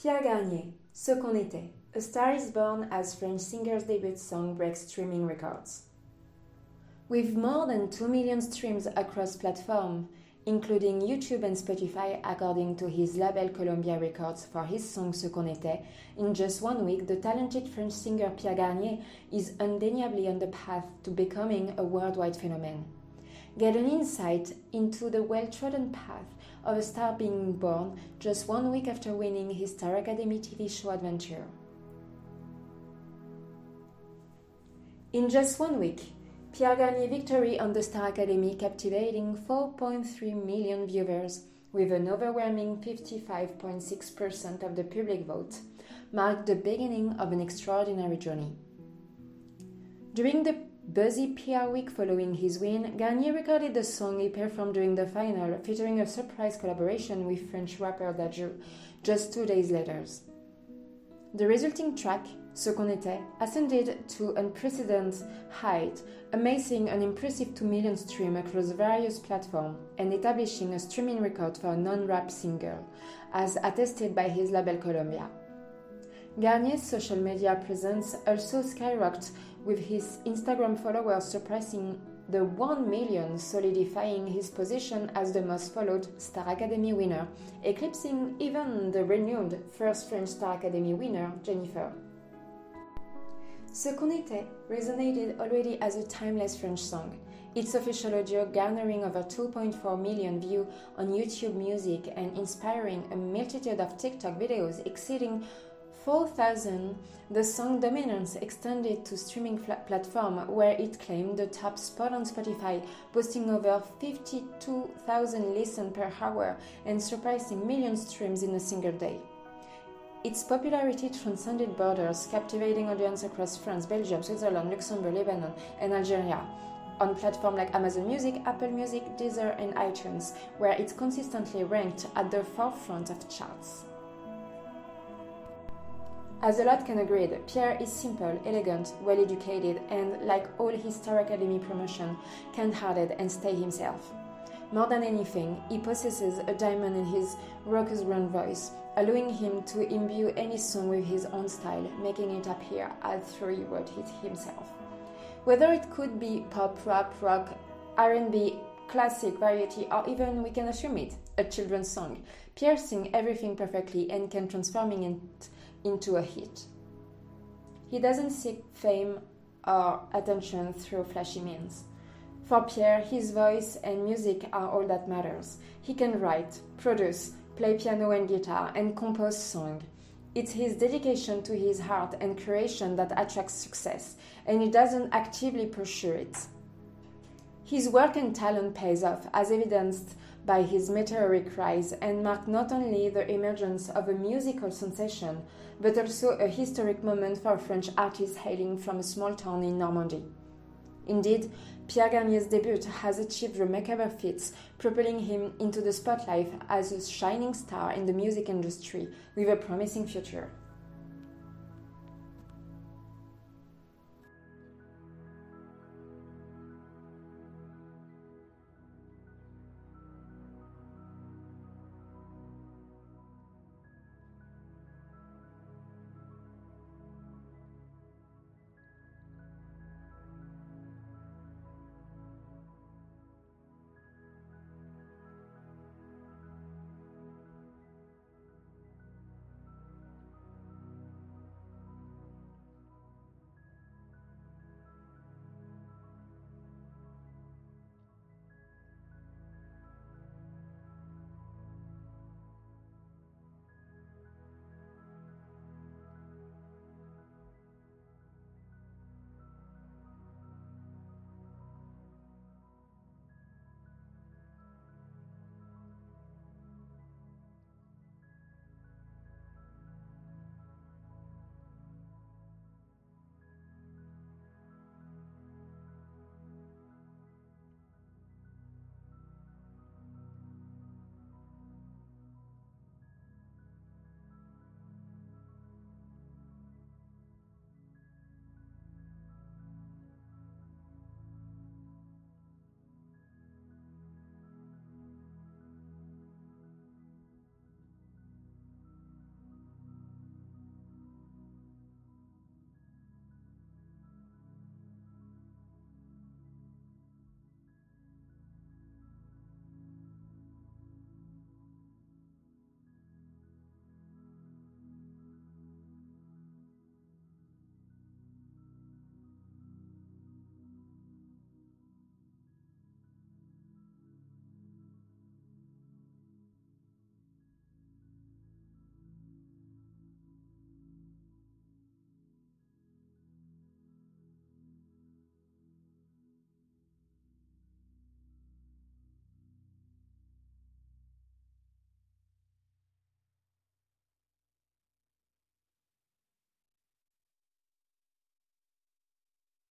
Pierre Garnier, Ceux qu'on était. A Star is Born as French singer's debut song breaks streaming records. With more than 2 million streams across platforms, including YouTube and Spotify, according to his label Columbia Records for his song Ceux qu'on était, in just one week, the talented French singer Pierre Garnier is undeniably on the path to becoming a worldwide phenomenon. Get an insight into the well trodden path of a star being born just one week after winning his Star Academy TV show adventure. In just one week, Pierre Garnier victory on the Star Academy captivating 4.3 million viewers with an overwhelming 55.6% of the public vote marked the beginning of an extraordinary journey. During the Buzzy PR week following his win, Garnier recorded the song he performed during the final, featuring a surprise collaboration with French rapper Dadju just two days later. The resulting track, Ceux qu'on était, ascended to unprecedented height, amassing an impressive 2 million stream across various platforms and establishing a streaming record for a non-rap single, as attested by his label Columbia. Garnier's social media presence also skyrocketed with his Instagram followers surpassing the 1 million, solidifying his position as the most followed Star Academy winner, eclipsing even the renowned first French Star Academy winner, Jennifer. Ceux qu'on était resonated already as a timeless French song. Its official audio garnering over 2.4 million views on YouTube Music and inspiring a multitude of TikTok videos exceeding 4,000, the song dominance extended to streaming platform where it claimed the top spot on Spotify, boasting over 52,000 listens per hour and surpassing million streams in a single day. Its popularity transcended borders, captivating audience across France, Belgium, Switzerland, Luxembourg, Lebanon, and Algeria on platforms like Amazon Music, Apple Music, Deezer, and iTunes, where it consistently ranked at the forefront of charts. As a lot can agree, Pierre is simple, elegant, well educated, and like all his Star Academy promotion, kind hearted and stay himself. More than anything, he possesses a diamond in his raucous ground voice, allowing him to imbue any song with his own style, making it appear as though he wrote it himself. Whether it could be pop, rap, rock, R&B, classic, variety, or even we can assume it, a children's song, Pierre sings everything perfectly and can transforming it into a hit. He doesn't seek fame or attention through flashy means. For Pierre, his voice and music are all that matters. He can write, produce, play piano and guitar, and compose songs. It's his dedication to his art and creation that attracts success, and he doesn't actively pursue it. His work and talent pays off, as evidenced by his meteoric rise, and marked not only the emergence of a musical sensation, but also a historic moment for French artist hailing from a small town in Normandy. Indeed, Pierre Garnier's debut has achieved remarkable feats, propelling him into the spotlight as a shining star in the music industry with a promising future.